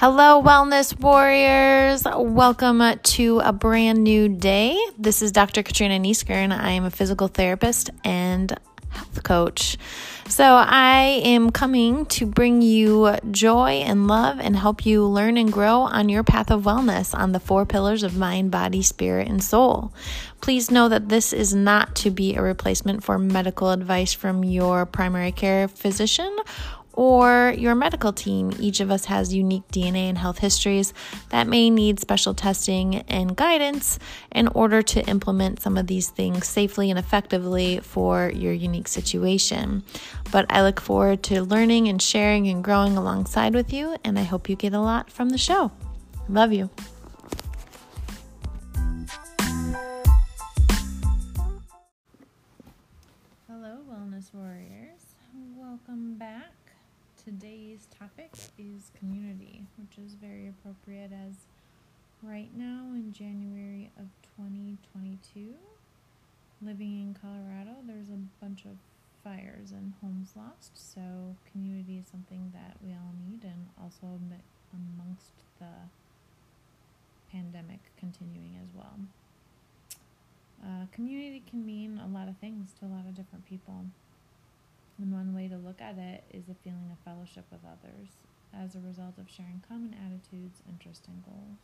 Hello, Wellness Warriors. Welcome to a brand new day. This is Dr. Katrina Nieskern. I am a physical therapist and health coach. So, I am coming to bring you joy and love and help you learn and grow on your path of wellness on the four pillars of mind, body, spirit, and soul. Please know that this is not to be a replacement for medical advice from your primary care physician or your medical team. Each of us has unique DNA and health histories that may need special testing and guidance in order to implement some of these things safely and effectively for your unique situation. But I look forward to learning and sharing and growing alongside with you, and I hope you get a lot from the show. Love you. Hello, Wellness Warriors. Welcome back today's topic is community, which is very appropriate as right now in January of 2022, living in Colorado, there's a bunch of fires and homes lost. So, community is something that we all need, and also amongst the pandemic continuing as well. Uh, community can mean a lot of things to a lot of different people. And one way to look at it is a feeling of fellowship with others as a result of sharing common attitudes, interests, and goals.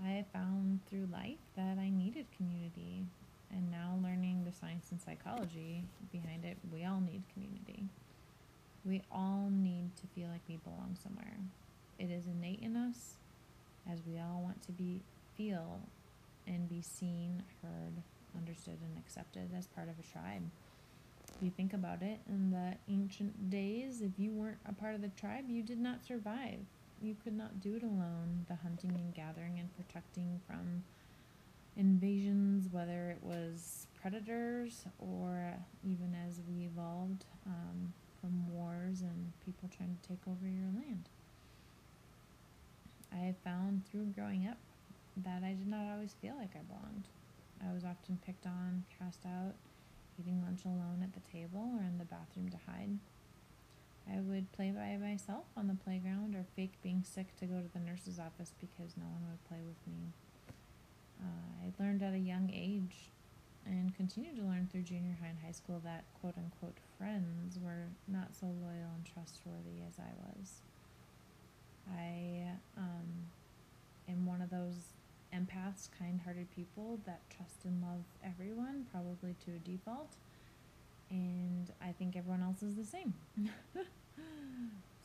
I have found through life that I needed community, and now learning the science and psychology behind it, we all need community. We all need to feel like we belong somewhere. It is innate in us as we all want to be feel and be seen, heard, understood, and accepted as part of a tribe you think about it, in the ancient days, if you weren't a part of the tribe, you did not survive. You could not do it alone. The hunting and gathering and protecting from invasions, whether it was predators or even as we evolved um, from wars and people trying to take over your land. I found through growing up that I did not always feel like I belonged. I was often picked on, cast out, eating lunch alone at the table or in the bathroom to hide. I would play by myself on the playground or fake being sick to go to the nurse's office because no one would play with me. Uh, I learned at a young age and continued to learn through junior high and high school that quote unquote friends were not so loyal and trustworthy as I was. I um, am one of those empaths, kind hearted people that trust and love everyone, probably to a default. And I think everyone else is the same.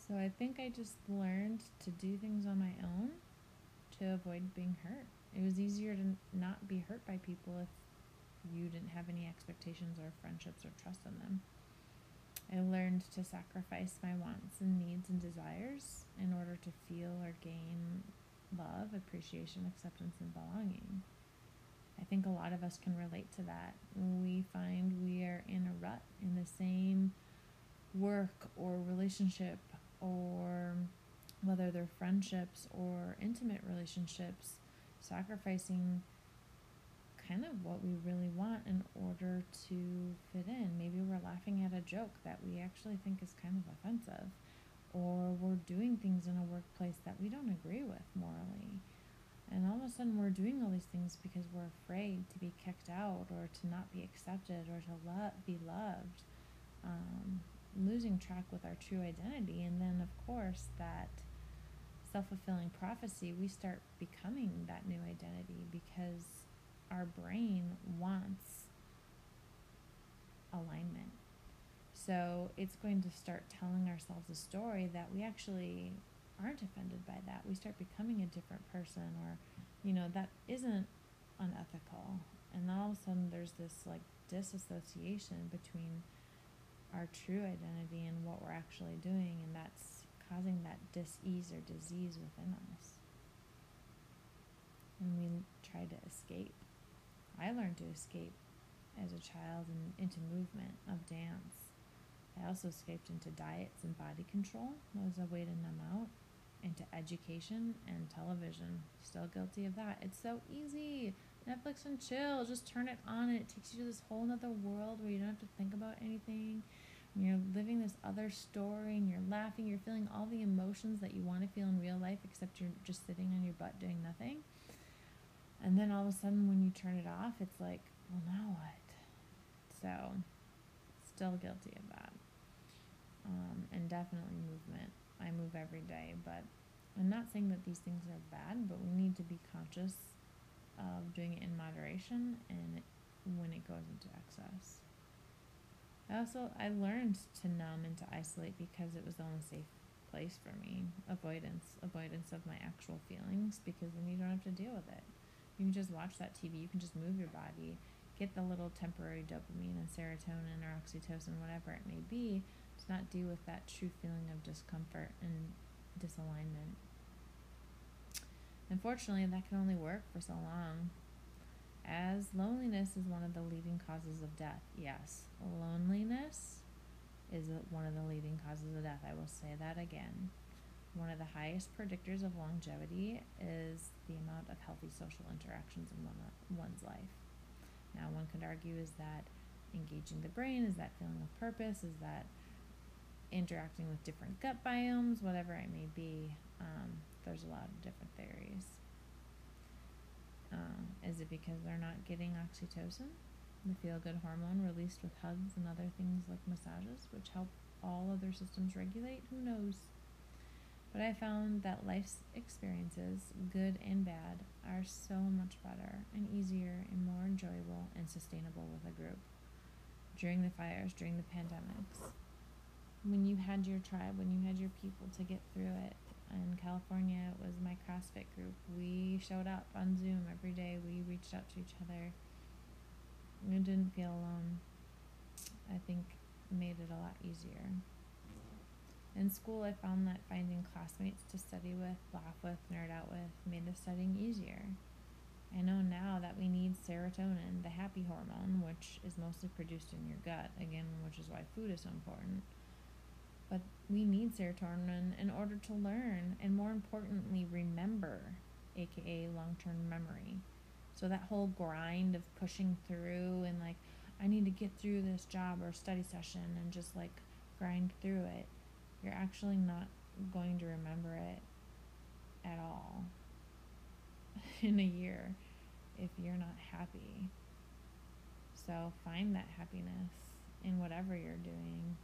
so I think I just learned to do things on my own to avoid being hurt. It was easier to not be hurt by people if you didn't have any expectations or friendships or trust in them. I learned to sacrifice my wants and needs and desires in order to feel or gain love, appreciation, acceptance, and belonging. I think a lot of us can relate to that. We find we are in a rut in the same work or relationship, or whether they're friendships or intimate relationships, sacrificing kind of what we really want in order to fit in. Maybe we're laughing at a joke that we actually think is kind of offensive or we're doing things in a workplace that we don't agree with morally. And all of a sudden, we're doing all these things because we're afraid to be kicked out or to not be accepted or to lo- be loved, um, losing track with our true identity. And then, of course, that self fulfilling prophecy, we start becoming that new identity because our brain wants alignment so it's going to start telling ourselves a story that we actually aren't offended by that. We start becoming a different person, or, you know, that isn't unethical. And then all of a sudden, there's this like disassociation between our true identity and what we're actually doing, and that's causing that dis-ease or disease within us. And we try to escape. I learned to escape as a child and into movement of dance I also escaped into diets and body control as a way to numb out, into education and television. Still guilty of that. It's so easy. Netflix and chill. Just turn it on and it takes you to this whole other world where you don't have to think about anything, You're living this other story and you're laughing, you're feeling all the emotions that you want to feel in real life, except you're just sitting on your butt doing nothing. And then all of a sudden, when you turn it off, it's like, well, now what? So, still guilty of that. Um, and definitely movement. I move every day, but I'm not saying that these things are bad, but we need to be conscious of doing it in moderation and when it goes into excess. I also I learned to numb and to isolate because it was the only safe place for me. Avoidance, avoidance of my actual feelings because then you don't have to deal with it. You can just watch that TV, you can just move your body, get the little temporary dopamine and serotonin or oxytocin, whatever it may be, to not deal with that true feeling of discomfort and disalignment. Unfortunately, that can only work for so long. As loneliness is one of the leading causes of death. Yes, loneliness is one of the leading causes of death. I will say that again. One of the highest predictors of longevity is the amount of healthy social interactions in one, one's life. Now, one could argue is that engaging the brain, is that feeling of purpose, is that interacting with different gut biomes, whatever it may be. Um, there's a lot of different theories. Uh, is it because they're not getting oxytocin, the feel good hormone released with hugs and other things like massages, which help all other systems regulate? Who knows? But I found that life's experiences, good and bad, are so much better and easier and more enjoyable and sustainable with a group. During the fires, during the pandemics, when you had your tribe, when you had your people to get through it, in California, it was my CrossFit group. We showed up on Zoom every day. We reached out to each other. We didn't feel alone. I think made it a lot easier. In school, I found that finding classmates to study with, laugh with, nerd out with made the studying easier. I know now that we need serotonin, the happy hormone, which is mostly produced in your gut, again, which is why food is so important but we need serotonin in order to learn and, more importantly, remember, aka long term memory. So, that whole grind of pushing through and like, I need to get through this job or study session and just like grind through it, you're actually not going to remember it at all in a year if you're not happy. So, find that happiness in whatever you're doing.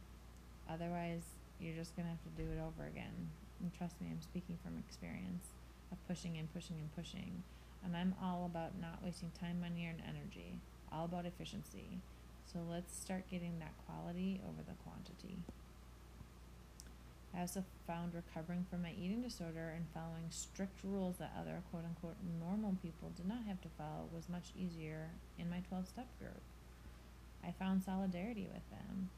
Otherwise, you're just going to have to do it over again. And trust me, I'm speaking from experience of pushing and pushing and pushing. And I'm all about not wasting time, money, and energy, all about efficiency. So let's start getting that quality over the quantity. I also found recovering from my eating disorder and following strict rules that other quote unquote normal people did not have to follow was much easier in my 12 step group. I found solidarity with them.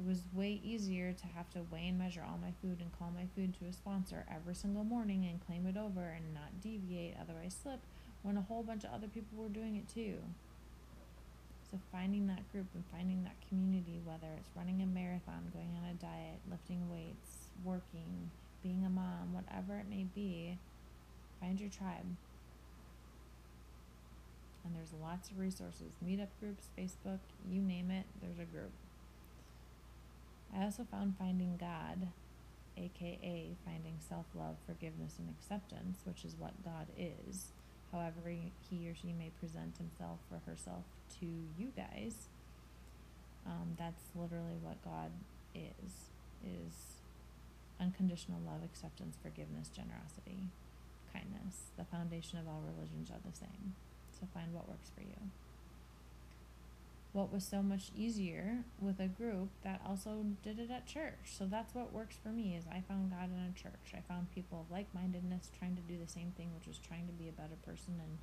It was way easier to have to weigh and measure all my food and call my food to a sponsor every single morning and claim it over and not deviate, otherwise slip, when a whole bunch of other people were doing it too. So finding that group and finding that community, whether it's running a marathon, going on a diet, lifting weights, working, being a mom, whatever it may be, find your tribe. And there's lots of resources meetup groups, Facebook, you name it, there's a group. I also found finding God, aka finding self love, forgiveness, and acceptance, which is what God is. However, he or she may present himself or herself to you guys. Um, that's literally what God is is unconditional love, acceptance, forgiveness, generosity, kindness. The foundation of all religions are the same. So find what works for you what was so much easier with a group that also did it at church. So that's what works for me is I found God in a church. I found people of like-mindedness trying to do the same thing, which was trying to be a better person and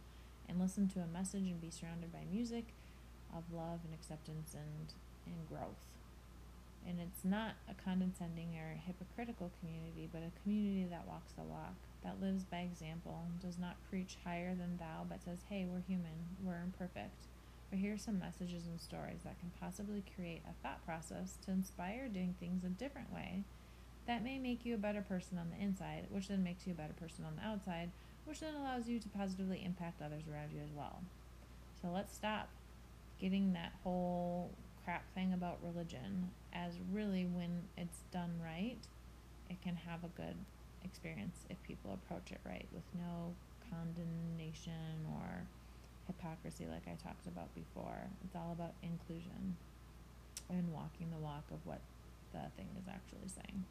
and listen to a message and be surrounded by music of love and acceptance and and growth. And it's not a condescending or hypocritical community, but a community that walks the walk, that lives by example, does not preach higher than thou, but says, "Hey, we're human. We're imperfect." But here are some messages and stories that can possibly create a thought process to inspire doing things a different way that may make you a better person on the inside, which then makes you a better person on the outside, which then allows you to positively impact others around you as well. So let's stop getting that whole crap thing about religion as really when it's done right, it can have a good experience if people approach it right with no condemnation or hypocrisy like I talked about before. It's all about inclusion and walking the walk of what the thing is actually saying.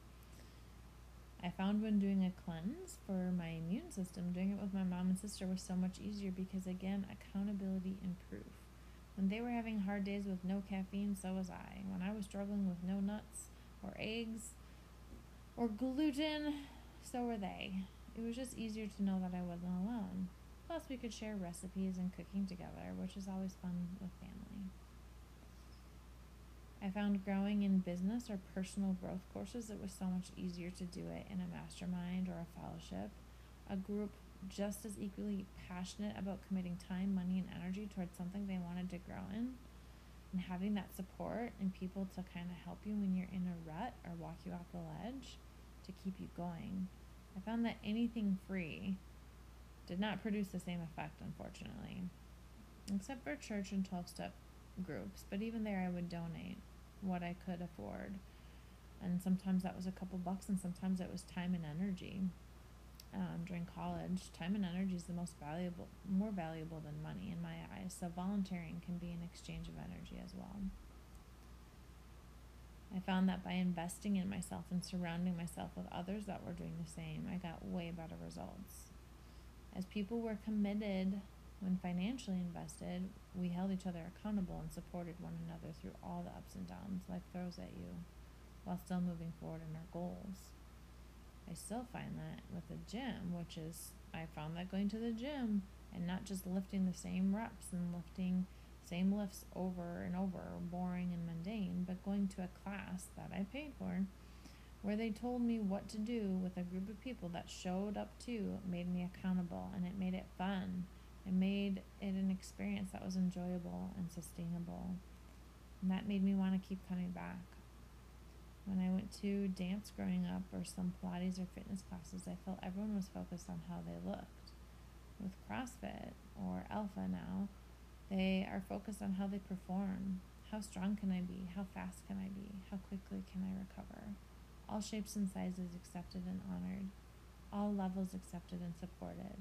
I found when doing a cleanse for my immune system, doing it with my mom and sister was so much easier because, again, accountability and proof. When they were having hard days with no caffeine, so was I. When I was struggling with no nuts or eggs or gluten, so were they. It was just easier to know that I wasn't alone. Plus, we could share recipes and cooking together, which is always fun with family. I found growing in business or personal growth courses, it was so much easier to do it in a mastermind or a fellowship, a group just as equally passionate about committing time, money, and energy towards something they wanted to grow in. And having that support and people to kind of help you when you're in a rut or walk you off the ledge to keep you going. I found that anything free did not produce the same effect, unfortunately, except for church and 12 step groups. But even there, I would donate what I could afford. And sometimes that was a couple bucks, and sometimes it was time and energy. Um, during college, time and energy is the most valuable, more valuable than money in my eyes. So volunteering can be an exchange of energy as well. I found that by investing in myself and surrounding myself with others that were doing the same, I got way better results. As people were committed when financially invested, we held each other accountable and supported one another through all the ups and downs life throws at you while still moving forward in our goals. I still find that with the gym, which is, I found that going to the gym and not just lifting the same reps and lifting same lifts over and over, boring and mundane, but going to a class that I paid for where they told me what to do with a group of people that showed up too made me accountable and it made it fun. It made it an experience that was enjoyable and sustainable. And that made me want to keep coming back. When I went to dance growing up or some Pilates or fitness classes, I felt everyone was focused on how they looked. With CrossFit or Alpha now, they are focused on how they perform. How strong can I be? How fast can I be? How quickly can I recover? All shapes and sizes accepted and honored. All levels accepted and supported.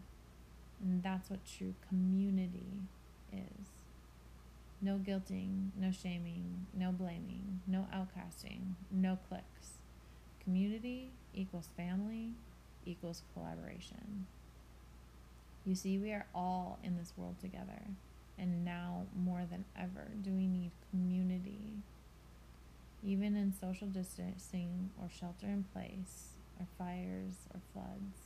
And that's what true community is. No guilting, no shaming, no blaming, no outcasting, no cliques. Community equals family equals collaboration. You see, we are all in this world together. And now, more than ever, do we need community. Even in social distancing or shelter in place, or fires or floods,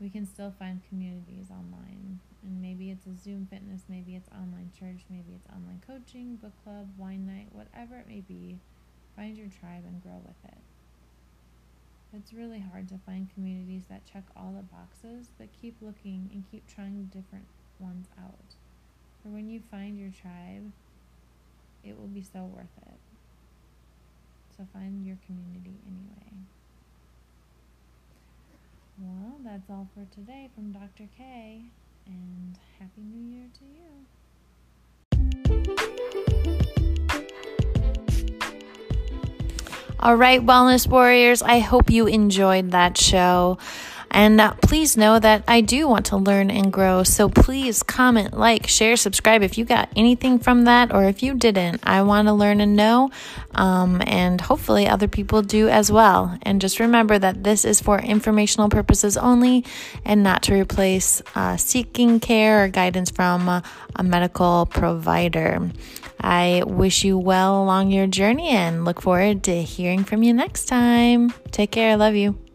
we can still find communities online. And maybe it's a Zoom fitness, maybe it's online church, maybe it's online coaching, book club, wine night, whatever it may be. Find your tribe and grow with it. It's really hard to find communities that check all the boxes, but keep looking and keep trying different ones out. For when you find your tribe, it will be so worth it. So find your community anyway. Well, that's all for today from Dr. K, and Happy New Year to you. All right, Wellness Warriors, I hope you enjoyed that show. And please know that I do want to learn and grow. So please comment, like, share, subscribe if you got anything from that or if you didn't. I want to learn and know. Um, and hopefully other people do as well. And just remember that this is for informational purposes only and not to replace uh, seeking care or guidance from a, a medical provider. I wish you well along your journey and look forward to hearing from you next time. Take care. I love you.